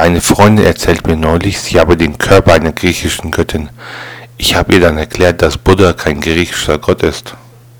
Meine Freundin erzählt mir neulich, sie habe den Körper einer griechischen Göttin. Ich habe ihr dann erklärt, dass Buddha kein griechischer Gott ist.